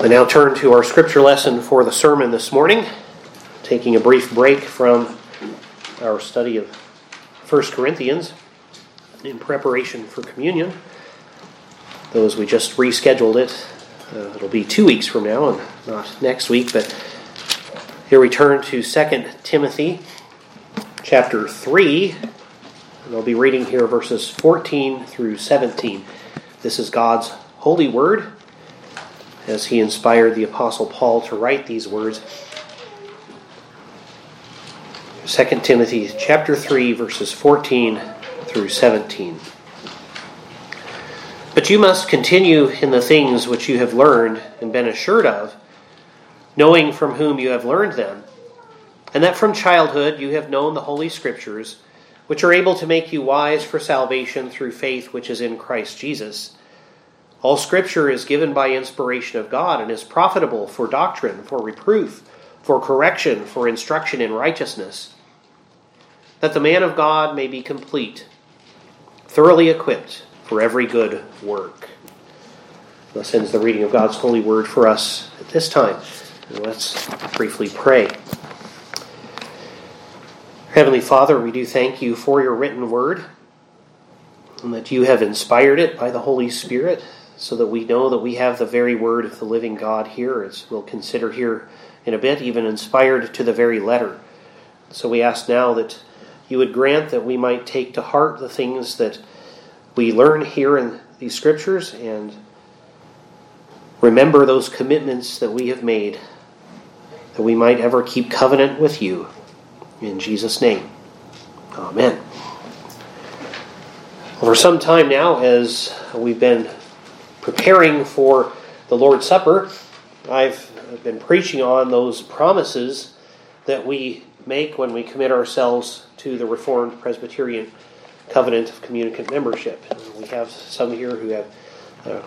I now turn to our scripture lesson for the sermon this morning, taking a brief break from our study of 1 Corinthians in preparation for communion. Those we just rescheduled it. Uh, it'll be two weeks from now and not next week, but here we turn to 2 Timothy chapter 3. And I'll be reading here verses 14 through 17. This is God's holy word as he inspired the Apostle Paul to write these words. 2 Timothy chapter 3 verses 14 through 17. But you must continue in the things which you have learned and been assured of, knowing from whom you have learned them, and that from childhood you have known the holy scriptures, which are able to make you wise for salvation through faith which is in Christ Jesus. All scripture is given by inspiration of God and is profitable for doctrine, for reproof, for correction, for instruction in righteousness, that the man of God may be complete, thoroughly equipped for every good work. Thus ends the reading of God's holy word for us at this time. Let's briefly pray. Heavenly Father, we do thank you for your written word and that you have inspired it by the Holy Spirit so that we know that we have the very word of the living God here, as we'll consider here in a bit, even inspired to the very letter. So we ask now that you would grant that we might take to heart the things that we learn here in these scriptures and remember those commitments that we have made, that we might ever keep covenant with you. In Jesus' name, Amen. For some time now, as we've been preparing for the Lord's Supper, I've been preaching on those promises that we make when we commit ourselves to the Reformed Presbyterian covenant of communicant membership. We have some here who have uh,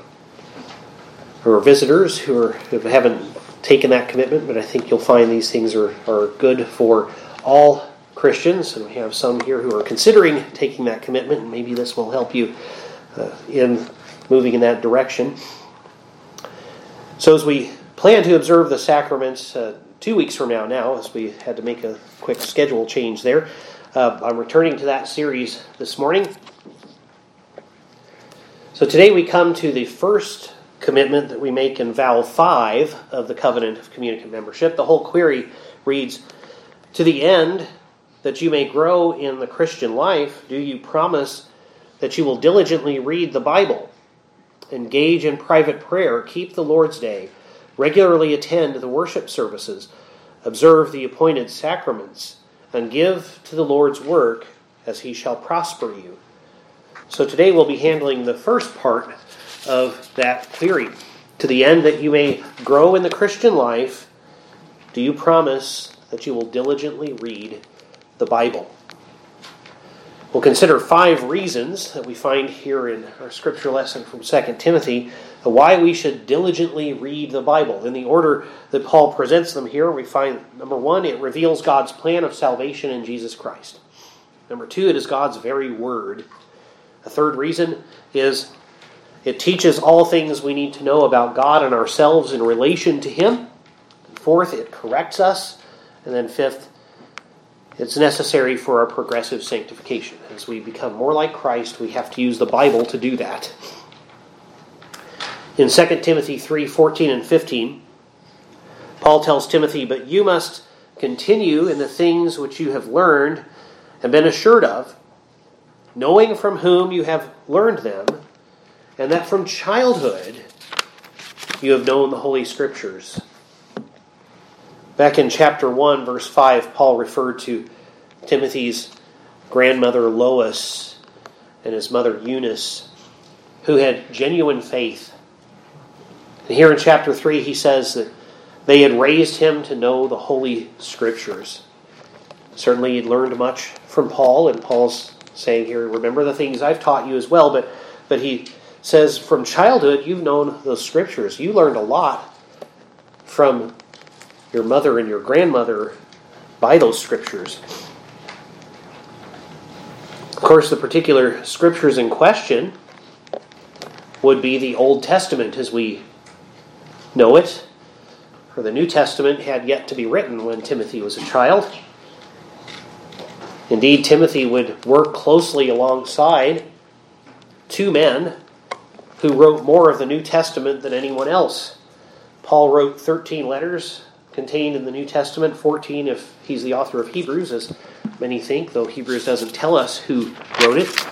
who are visitors who, are, who haven't taken that commitment, but I think you'll find these things are, are good for all Christians, and we have some here who are considering taking that commitment, and maybe this will help you uh, in moving in that direction. So, as we plan to observe the sacraments uh, two weeks from now, now, as we had to make a quick schedule change there, uh, I'm returning to that series this morning. So, today we come to the first commitment that we make in vow 5 of the covenant of communicant membership. The whole query reads To the end that you may grow in the Christian life, do you promise that you will diligently read the Bible? Engage in private prayer, keep the Lord's Day, regularly attend the worship services, observe the appointed sacraments, and give to the Lord's work as he shall prosper you. So today we'll be handling the first part of that query. To the end that you may grow in the Christian life, do you promise that you will diligently read the Bible? We'll consider five reasons that we find here in our scripture lesson from 2 Timothy why we should diligently read the Bible. In the order that Paul presents them here, we find number one, it reveals God's plan of salvation in Jesus Christ. Number two, it is God's very word. A third reason is it teaches all things we need to know about God and ourselves in relation to Him. Fourth, it corrects us. And then fifth, it's necessary for our progressive sanctification. As we become more like Christ, we have to use the Bible to do that. In 2 Timothy 3 14 and 15, Paul tells Timothy, But you must continue in the things which you have learned and been assured of, knowing from whom you have learned them, and that from childhood you have known the Holy Scriptures Back in chapter 1, verse 5, Paul referred to Timothy's grandmother Lois and his mother Eunice, who had genuine faith. And here in chapter 3, he says that they had raised him to know the Holy Scriptures. Certainly, he'd learned much from Paul, and Paul's saying here, Remember the things I've taught you as well. But, but he says, From childhood, you've known those Scriptures. You learned a lot from your mother and your grandmother by those scriptures. Of course, the particular scriptures in question would be the Old Testament as we know it, for the New Testament had yet to be written when Timothy was a child. Indeed, Timothy would work closely alongside two men who wrote more of the New Testament than anyone else. Paul wrote 13 letters contained in the New Testament, 14 if he's the author of Hebrews, as many think, though Hebrews doesn't tell us who wrote it.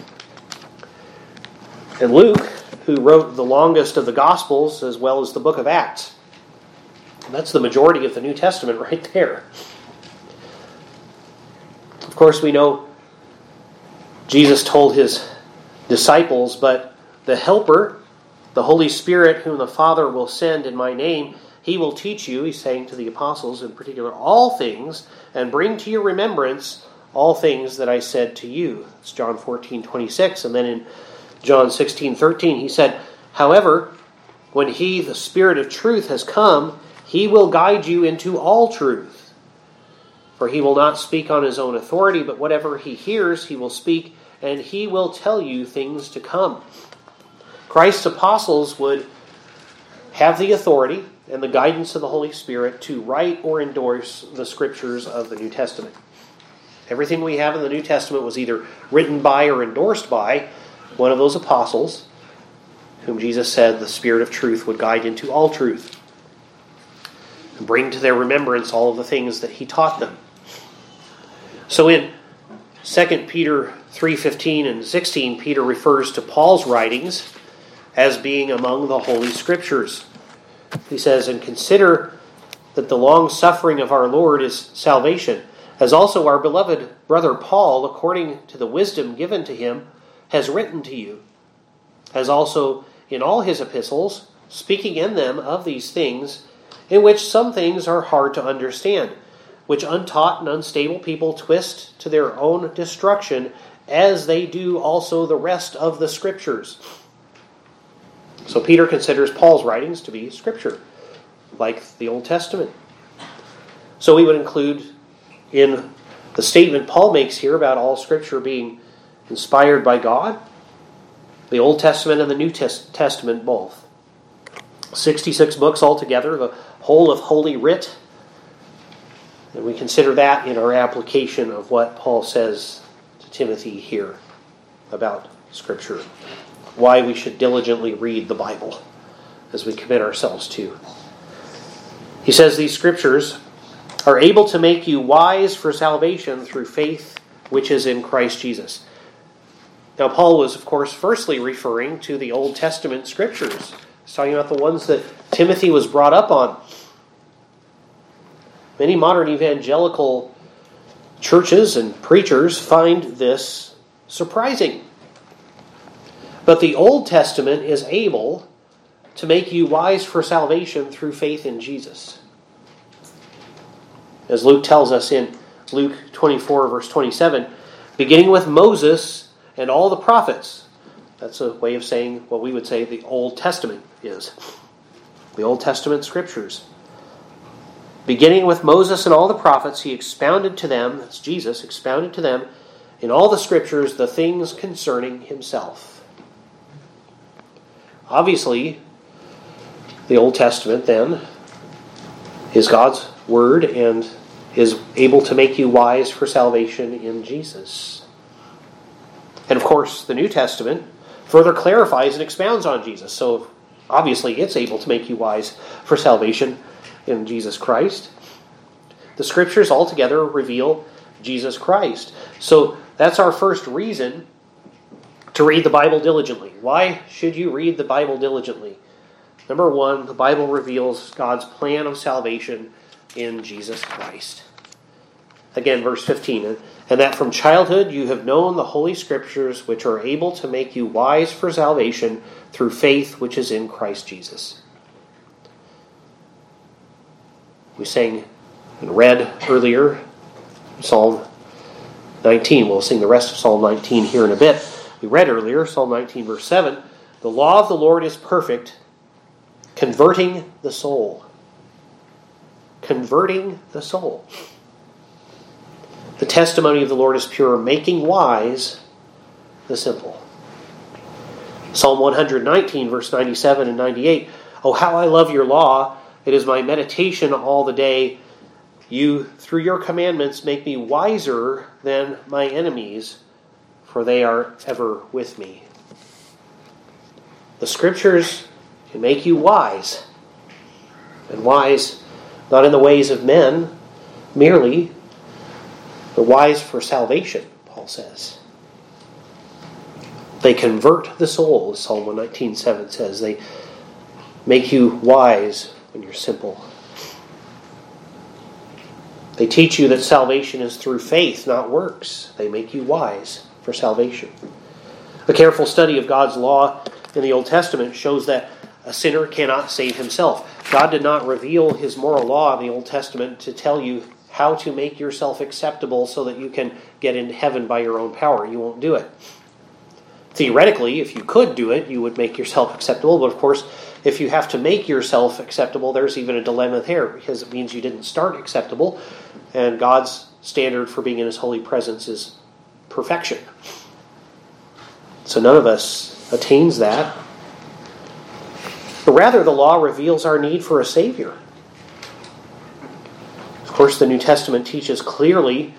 And Luke, who wrote the longest of the Gospels as well as the book of Acts. that's the majority of the New Testament right there. Of course, we know Jesus told his disciples, but the Helper, the Holy Spirit, whom the Father will send in my name, he will teach you, he's saying to the apostles in particular, all things, and bring to your remembrance all things that I said to you. It's John 14, 26. And then in John 16, 13, he said, However, when he, the Spirit of truth, has come, he will guide you into all truth. For he will not speak on his own authority, but whatever he hears, he will speak, and he will tell you things to come. Christ's apostles would have the authority and the guidance of the Holy Spirit to write or endorse the scriptures of the New Testament. Everything we have in the New Testament was either written by or endorsed by one of those apostles, whom Jesus said the Spirit of truth would guide into all truth and bring to their remembrance all of the things that he taught them. So in 2 Peter 3:15 and 16 Peter refers to Paul's writings as being among the holy scriptures. He says, And consider that the long suffering of our Lord is salvation, as also our beloved brother Paul, according to the wisdom given to him, has written to you, as also in all his epistles, speaking in them of these things, in which some things are hard to understand, which untaught and unstable people twist to their own destruction, as they do also the rest of the Scriptures so Peter considers Paul's writings to be scripture, like the Old Testament. So we would include in the statement Paul makes here about all scripture being inspired by God, the Old Testament and the New Testament both. 66 books altogether, the whole of Holy Writ. And we consider that in our application of what Paul says to Timothy here about Scripture why we should diligently read the Bible as we commit ourselves to. He says these scriptures are able to make you wise for salvation through faith which is in Christ Jesus. Now, Paul was, of course, firstly referring to the Old Testament scriptures. He's talking about the ones that Timothy was brought up on. Many modern evangelical churches and preachers find this surprising. But the Old Testament is able to make you wise for salvation through faith in Jesus. As Luke tells us in Luke 24, verse 27, beginning with Moses and all the prophets. That's a way of saying what we would say the Old Testament is the Old Testament scriptures. Beginning with Moses and all the prophets, he expounded to them, that's Jesus, expounded to them in all the scriptures the things concerning himself. Obviously, the Old Testament then is God's Word and is able to make you wise for salvation in Jesus. And of course, the New Testament further clarifies and expounds on Jesus. So obviously, it's able to make you wise for salvation in Jesus Christ. The Scriptures altogether reveal Jesus Christ. So that's our first reason to read the Bible diligently. Why should you read the Bible diligently? Number one, the Bible reveals God's plan of salvation in Jesus Christ. Again, verse 15, and that from childhood you have known the Holy Scriptures, which are able to make you wise for salvation through faith which is in Christ Jesus. We sang and read earlier Psalm 19. We'll sing the rest of Psalm 19 here in a bit we read earlier, Psalm 19, verse 7, the law of the Lord is perfect, converting the soul. Converting the soul. The testimony of the Lord is pure, making wise the simple. Psalm 119, verse 97 and 98. Oh, how I love your law! It is my meditation all the day. You, through your commandments, make me wiser than my enemies, for they are ever with me. The scriptures can make you wise, and wise not in the ways of men merely, but wise for salvation, Paul says. They convert the soul, as Psalm 119.7 says. They make you wise when you're simple. They teach you that salvation is through faith, not works. They make you wise for salvation. A careful study of God's law in the Old Testament shows that a sinner cannot save himself. God did not reveal his moral law in the Old Testament to tell you how to make yourself acceptable so that you can get into heaven by your own power. You won't do it. Theoretically, if you could do it, you would make yourself acceptable, but of course, if you have to make yourself acceptable, there's even a dilemma there because it means you didn't start acceptable, and God's standard for being in His holy presence is perfection. So none of us attains that. But rather, the law reveals our need for a Savior. Of course, the New Testament teaches clearly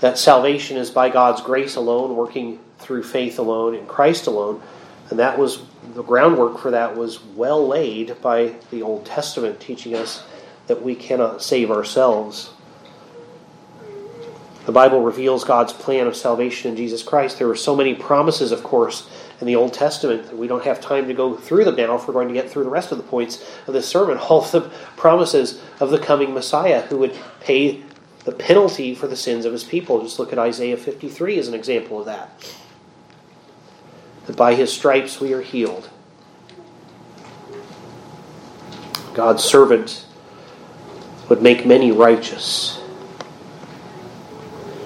that salvation is by God's grace alone, working through faith alone in Christ alone. And that was the groundwork for that was well laid by the Old Testament, teaching us that we cannot save ourselves. The Bible reveals God's plan of salvation in Jesus Christ. There are so many promises, of course, in the Old Testament that we don't have time to go through them now if we're going to get through the rest of the points of this sermon. All the promises of the coming Messiah who would pay the penalty for the sins of his people. Just look at Isaiah 53 as an example of that that by his stripes we are healed. God's servant would make many righteous.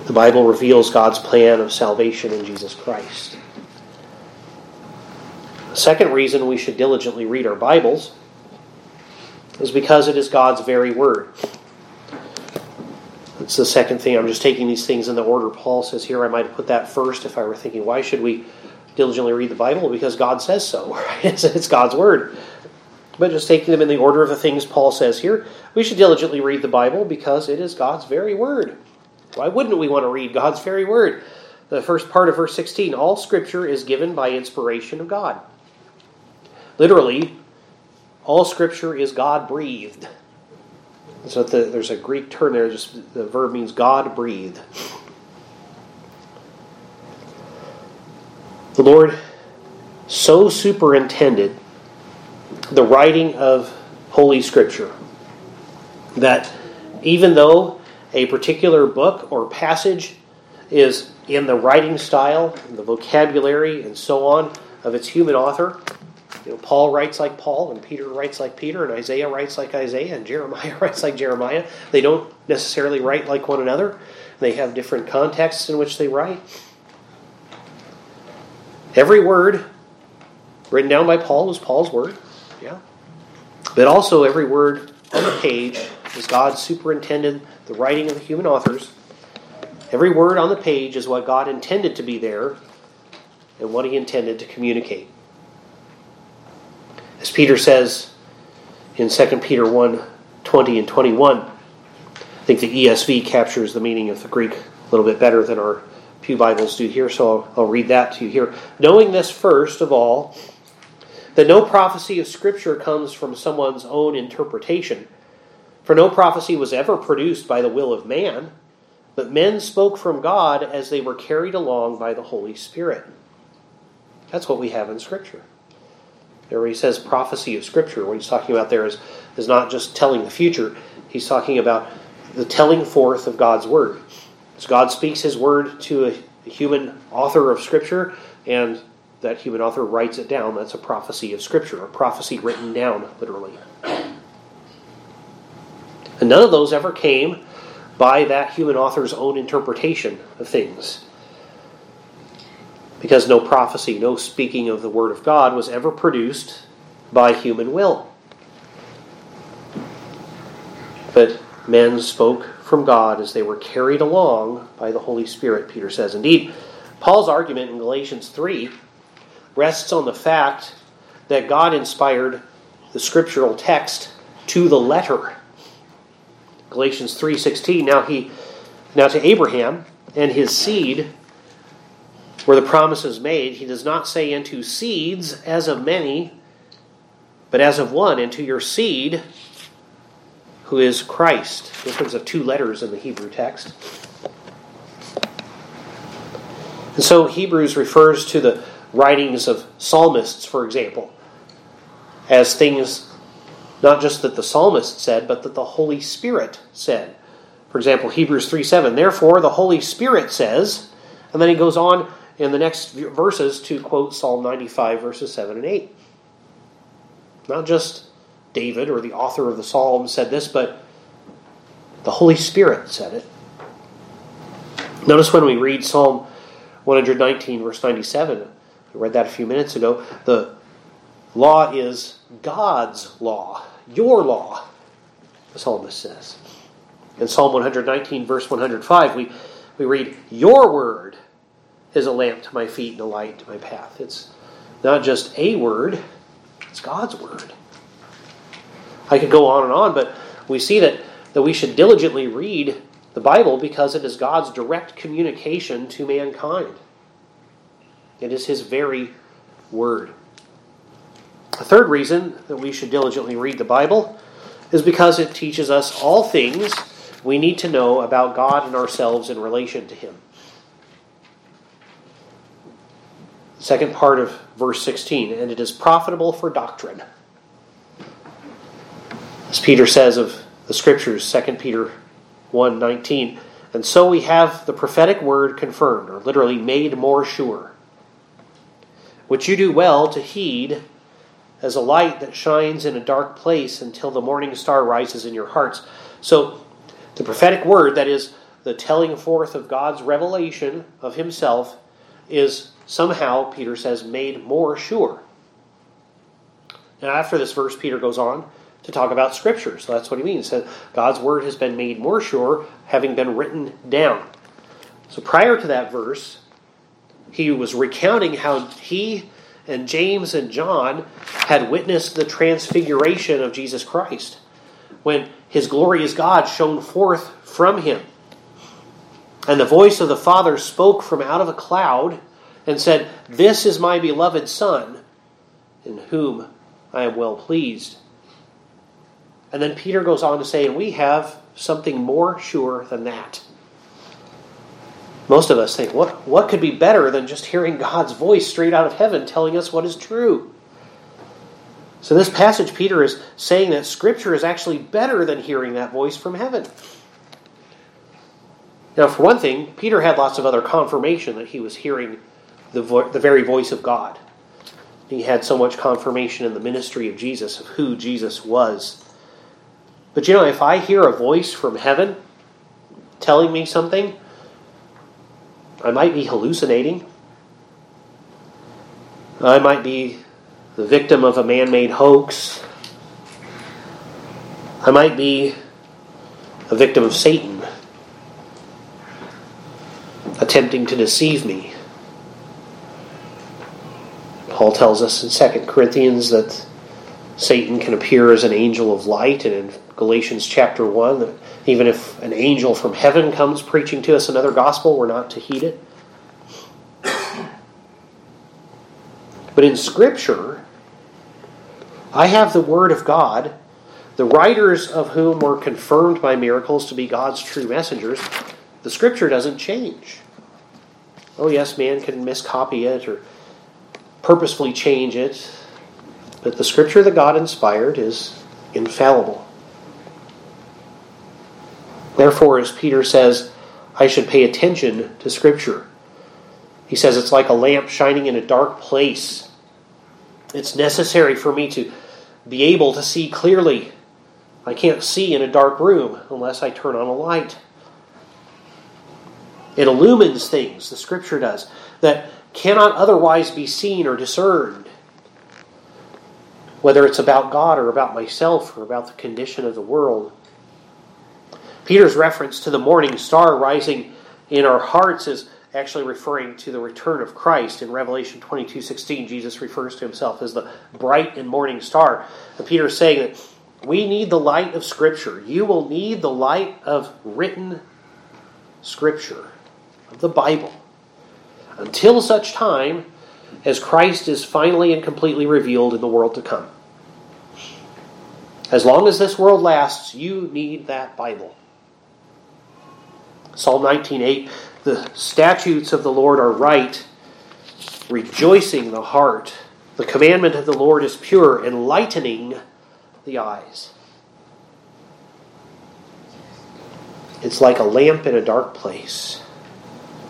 The Bible reveals God's plan of salvation in Jesus Christ. The second reason we should diligently read our Bibles is because it is God's very word. That's the second thing. I'm just taking these things in the order Paul says here. I might have put that first if I were thinking, why should we diligently read the Bible because God says so. Right? It's, God's Word. But just taking them in the order of the things Paul says here, we should diligently read the Bible because it is God's very Word. Why wouldn't we want to read God's very Word? The first part of verse 16 all Scripture is given by inspiration of God. Literally, all Scripture is God breathed. So the, there's a Greek term there, just the verb means God breathed. The Lord so superintended the writing of Holy Scripture that even though a particular book or passage is in the writing style, the vocabulary, and so on of its human author, you know, Paul writes like Paul, and Peter writes like Peter, and Isaiah writes like Isaiah, and Jeremiah writes like Jeremiah. They don't necessarily write like one another. They have different contexts in which they write. Every word written down by Paul was Paul's word. Yeah. But also every word on the page is God superintended the writing of the human authors. Every word on the page is what God intended to be there and what he intended to communicate. As Peter says in 2 Peter 1 20 and 21, I think the ESV captures the meaning of the Greek a little bit better than our Pew Bibles do here, so I'll, I'll read that to you here. Knowing this first of all, that no prophecy of Scripture comes from someone's own interpretation. For no prophecy was ever produced by the will of man, but men spoke from God as they were carried along by the Holy Spirit. That's what we have in Scripture. There where he says prophecy of Scripture, what he's talking about there is, is not just telling the future, he's talking about the telling forth of God's Word. So God speaks His word to a, a human author of Scripture, and that human author writes it down. That's a prophecy of Scripture, a prophecy written down, literally. And none of those ever came by that human author's own interpretation of things. Because no prophecy, no speaking of the Word of God was ever produced by human will. But men spoke from God as they were carried along by the Holy Spirit, Peter says. Indeed, Paul's argument in Galatians 3 rests on the fact that God inspired the scriptural text to the letter. Galatians 3:16 now he now to Abraham and his seed where the promise is made he does not say into seeds as of many but as of one into your seed who is Christ. In terms of two letters in the Hebrew text. And so Hebrews refers to the writings of psalmists, for example, as things not just that the psalmist said, but that the Holy Spirit said. For example, Hebrews 3 7, therefore the Holy Spirit says, and then he goes on in the next verses to quote Psalm 95, verses 7 and 8. Not just David or the author of the psalm said this, but the Holy Spirit said it. Notice when we read Psalm 119, verse 97, we read that a few minutes ago, the law is God's law, your law, the psalmist says. In Psalm 119, verse 105, we, we read, Your word is a lamp to my feet and a light to my path. It's not just a word, it's God's word. I could go on and on, but we see that, that we should diligently read the Bible because it is God's direct communication to mankind. It is His very word. The third reason that we should diligently read the Bible is because it teaches us all things we need to know about God and ourselves in relation to Him. Second part of verse 16, and it is profitable for doctrine. As Peter says of the scriptures, 2 Peter 1:19, and so we have the prophetic word confirmed, or literally made more sure, which you do well to heed as a light that shines in a dark place until the morning star rises in your hearts. So, the prophetic word, that is, the telling forth of God's revelation of Himself, is somehow, Peter says, made more sure. Now, after this verse, Peter goes on to talk about Scripture. So that's what he means. That God's word has been made more sure, having been written down. So prior to that verse, he was recounting how he and James and John had witnessed the transfiguration of Jesus Christ when his glorious God shone forth from him. And the voice of the Father spoke from out of a cloud and said, This is my beloved Son, in whom I am well pleased. And then Peter goes on to say, and we have something more sure than that. Most of us think, what, what could be better than just hearing God's voice straight out of heaven telling us what is true? So, this passage, Peter is saying that Scripture is actually better than hearing that voice from heaven. Now, for one thing, Peter had lots of other confirmation that he was hearing the, vo- the very voice of God. He had so much confirmation in the ministry of Jesus, of who Jesus was. But you know, if I hear a voice from heaven telling me something, I might be hallucinating. I might be the victim of a man made hoax. I might be a victim of Satan attempting to deceive me. Paul tells us in 2 Corinthians that Satan can appear as an angel of light, and in Galatians chapter 1 that even if an angel from heaven comes preaching to us another gospel, we're not to heed it. But in Scripture, I have the Word of God, the writers of whom were confirmed by miracles to be God's true messengers. The Scripture doesn't change. Oh, yes, man can miscopy it or purposefully change it, but the Scripture that God inspired is infallible. Therefore, as Peter says, I should pay attention to Scripture. He says it's like a lamp shining in a dark place. It's necessary for me to be able to see clearly. I can't see in a dark room unless I turn on a light. It illumines things, the Scripture does, that cannot otherwise be seen or discerned. Whether it's about God or about myself or about the condition of the world. Peter's reference to the morning star rising in our hearts is actually referring to the return of Christ. In Revelation 22 16, Jesus refers to himself as the bright and morning star. And Peter is saying that we need the light of Scripture. You will need the light of written Scripture, of the Bible, until such time as Christ is finally and completely revealed in the world to come. As long as this world lasts, you need that Bible. Psalm 19:8 The statutes of the Lord are right, rejoicing the heart. The commandment of the Lord is pure, enlightening the eyes. It's like a lamp in a dark place.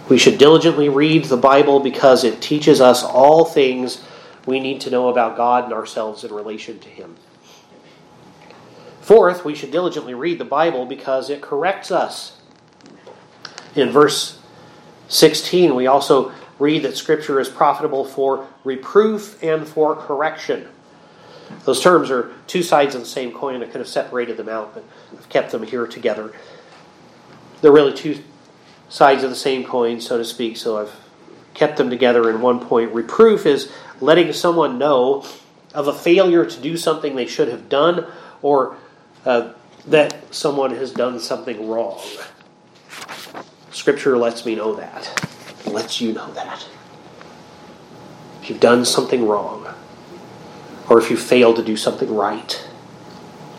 We should diligently read the Bible because it teaches us all things we need to know about God and ourselves in relation to Him. Fourth, we should diligently read the Bible because it corrects us. In verse 16, we also read that Scripture is profitable for reproof and for correction. Those terms are two sides of the same coin. I could have separated them out, but I've kept them here together. They're really two sides of the same coin, so to speak, so I've kept them together in one point. Reproof is letting someone know of a failure to do something they should have done or uh, that someone has done something wrong. Scripture lets me know that, it lets you know that. If you've done something wrong, or if you fail to do something right.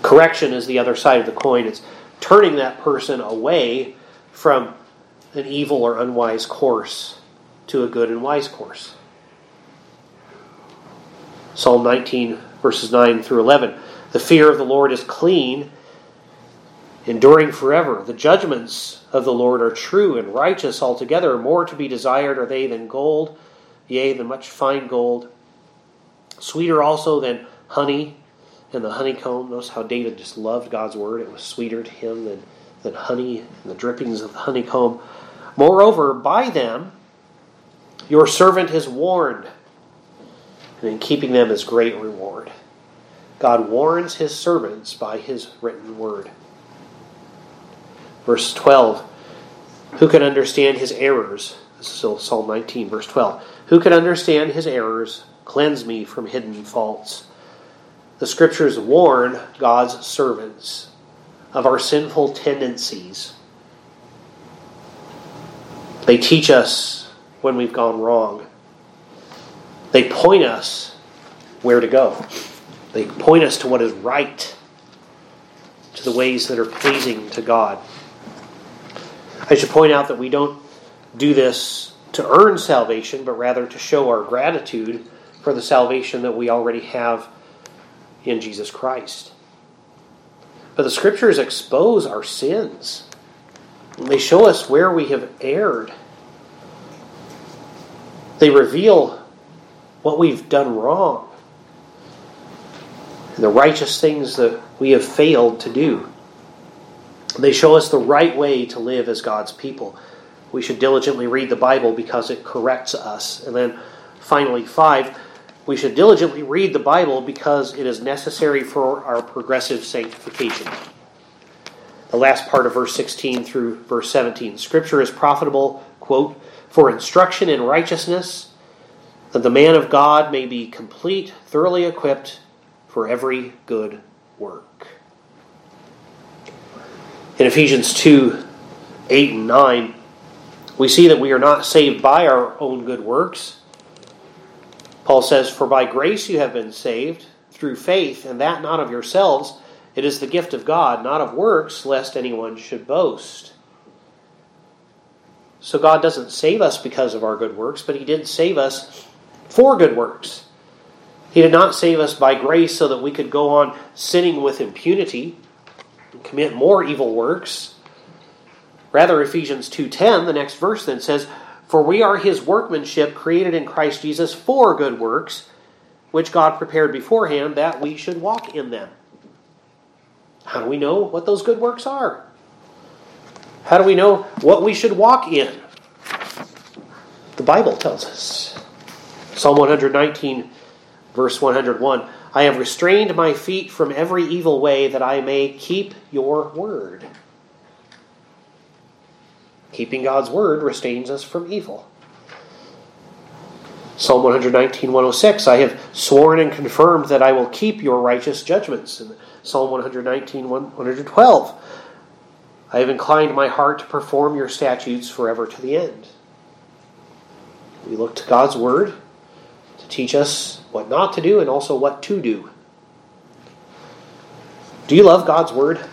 Correction is the other side of the coin. It's turning that person away from an evil or unwise course to a good and wise course. Psalm 19, verses 9 through 11. The fear of the Lord is clean, enduring forever. The judgments of the Lord are true and righteous altogether. More to be desired are they than gold, yea, than much fine gold. Sweeter also than honey and the honeycomb. Notice how David just loved God's word. It was sweeter to him than, than honey and the drippings of the honeycomb. Moreover, by them your servant is warned, and in keeping them is great reward. God warns his servants by his written word. Verse 12 Who can understand his errors? This is Psalm 19, verse 12. Who can understand his errors? Cleanse me from hidden faults. The scriptures warn God's servants of our sinful tendencies. They teach us when we've gone wrong. They point us where to go. They point us to what is right, to the ways that are pleasing to God. I should point out that we don't do this to earn salvation, but rather to show our gratitude for the salvation that we already have in Jesus Christ. But the scriptures expose our sins. They show us where we have erred. They reveal what we've done wrong and the righteous things that we have failed to do. They show us the right way to live as God's people. We should diligently read the Bible because it corrects us. And then finally, five, we should diligently read the Bible because it is necessary for our progressive sanctification. The last part of verse 16 through verse 17. Scripture is profitable, quote, for instruction in righteousness, that the man of God may be complete, thoroughly equipped for every good work. In Ephesians 2 8 and 9, we see that we are not saved by our own good works Paul says, For by grace you have been saved through faith, and that not of yourselves. It is the gift of God, not of works, lest anyone should boast. So God doesn't save us because of our good works, but He did save us for good works. He did not save us by grace so that we could go on sinning with impunity commit more evil works. Rather, Ephesians 2:10, the next verse then says, for we are his workmanship, created in Christ Jesus for good works, which God prepared beforehand that we should walk in them. How do we know what those good works are? How do we know what we should walk in? The Bible tells us. Psalm 119, verse 101 I have restrained my feet from every evil way that I may keep your word. Keeping God's word restrains us from evil. Psalm 119, 106, I have sworn and confirmed that I will keep your righteous judgments. And Psalm 119, 112, I have inclined my heart to perform your statutes forever to the end. We look to God's word to teach us what not to do and also what to do. Do you love God's word?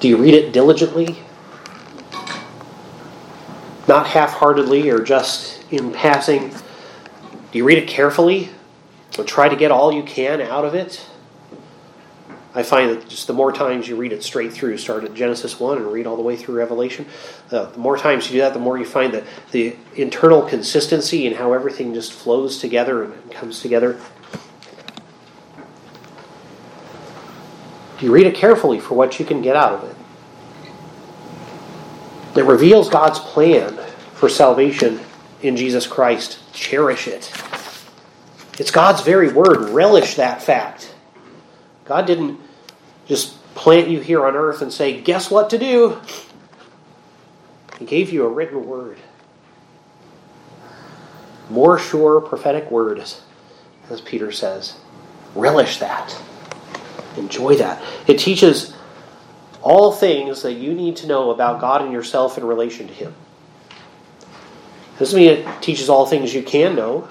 Do you read it diligently? Not half heartedly or just in passing? Do you read it carefully? Or try to get all you can out of it? I find that just the more times you read it straight through, start at Genesis 1 and read all the way through Revelation, uh, the more times you do that, the more you find that the internal consistency and how everything just flows together and comes together. You read it carefully for what you can get out of it. It reveals God's plan for salvation in Jesus Christ. Cherish it. It's God's very word. Relish that fact. God didn't just plant you here on earth and say, guess what to do? He gave you a written word. More sure prophetic word, as Peter says. Relish that. Enjoy that. It teaches all things that you need to know about God and yourself in relation to Him. Doesn't mean it teaches all things you can know.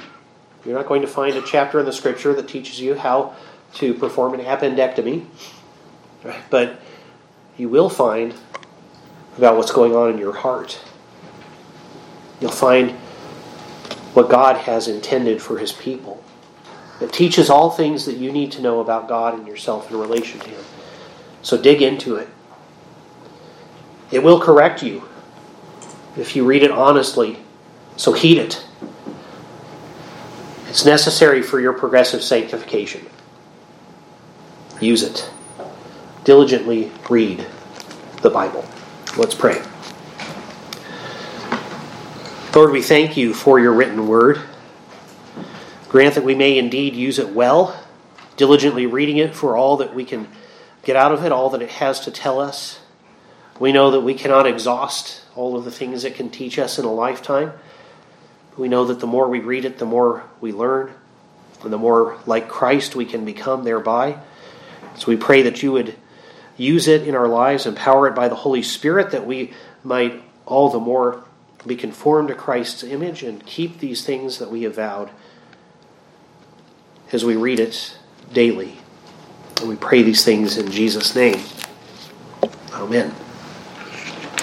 You're not going to find a chapter in the Scripture that teaches you how to perform an appendectomy, but you will find about what's going on in your heart. You'll find what God has intended for His people. It teaches all things that you need to know about God and yourself in relation to Him. So dig into it. It will correct you if you read it honestly. So heed it. It's necessary for your progressive sanctification. Use it. Diligently read the Bible. Let's pray. Lord, we thank you for your written word. Grant that we may indeed use it well, diligently reading it for all that we can get out of it, all that it has to tell us. We know that we cannot exhaust all of the things it can teach us in a lifetime. We know that the more we read it, the more we learn, and the more like Christ we can become thereby. So we pray that you would use it in our lives, empower it by the Holy Spirit, that we might all the more be conformed to Christ's image and keep these things that we have vowed as we read it daily. And we pray these things in Jesus' name. Amen.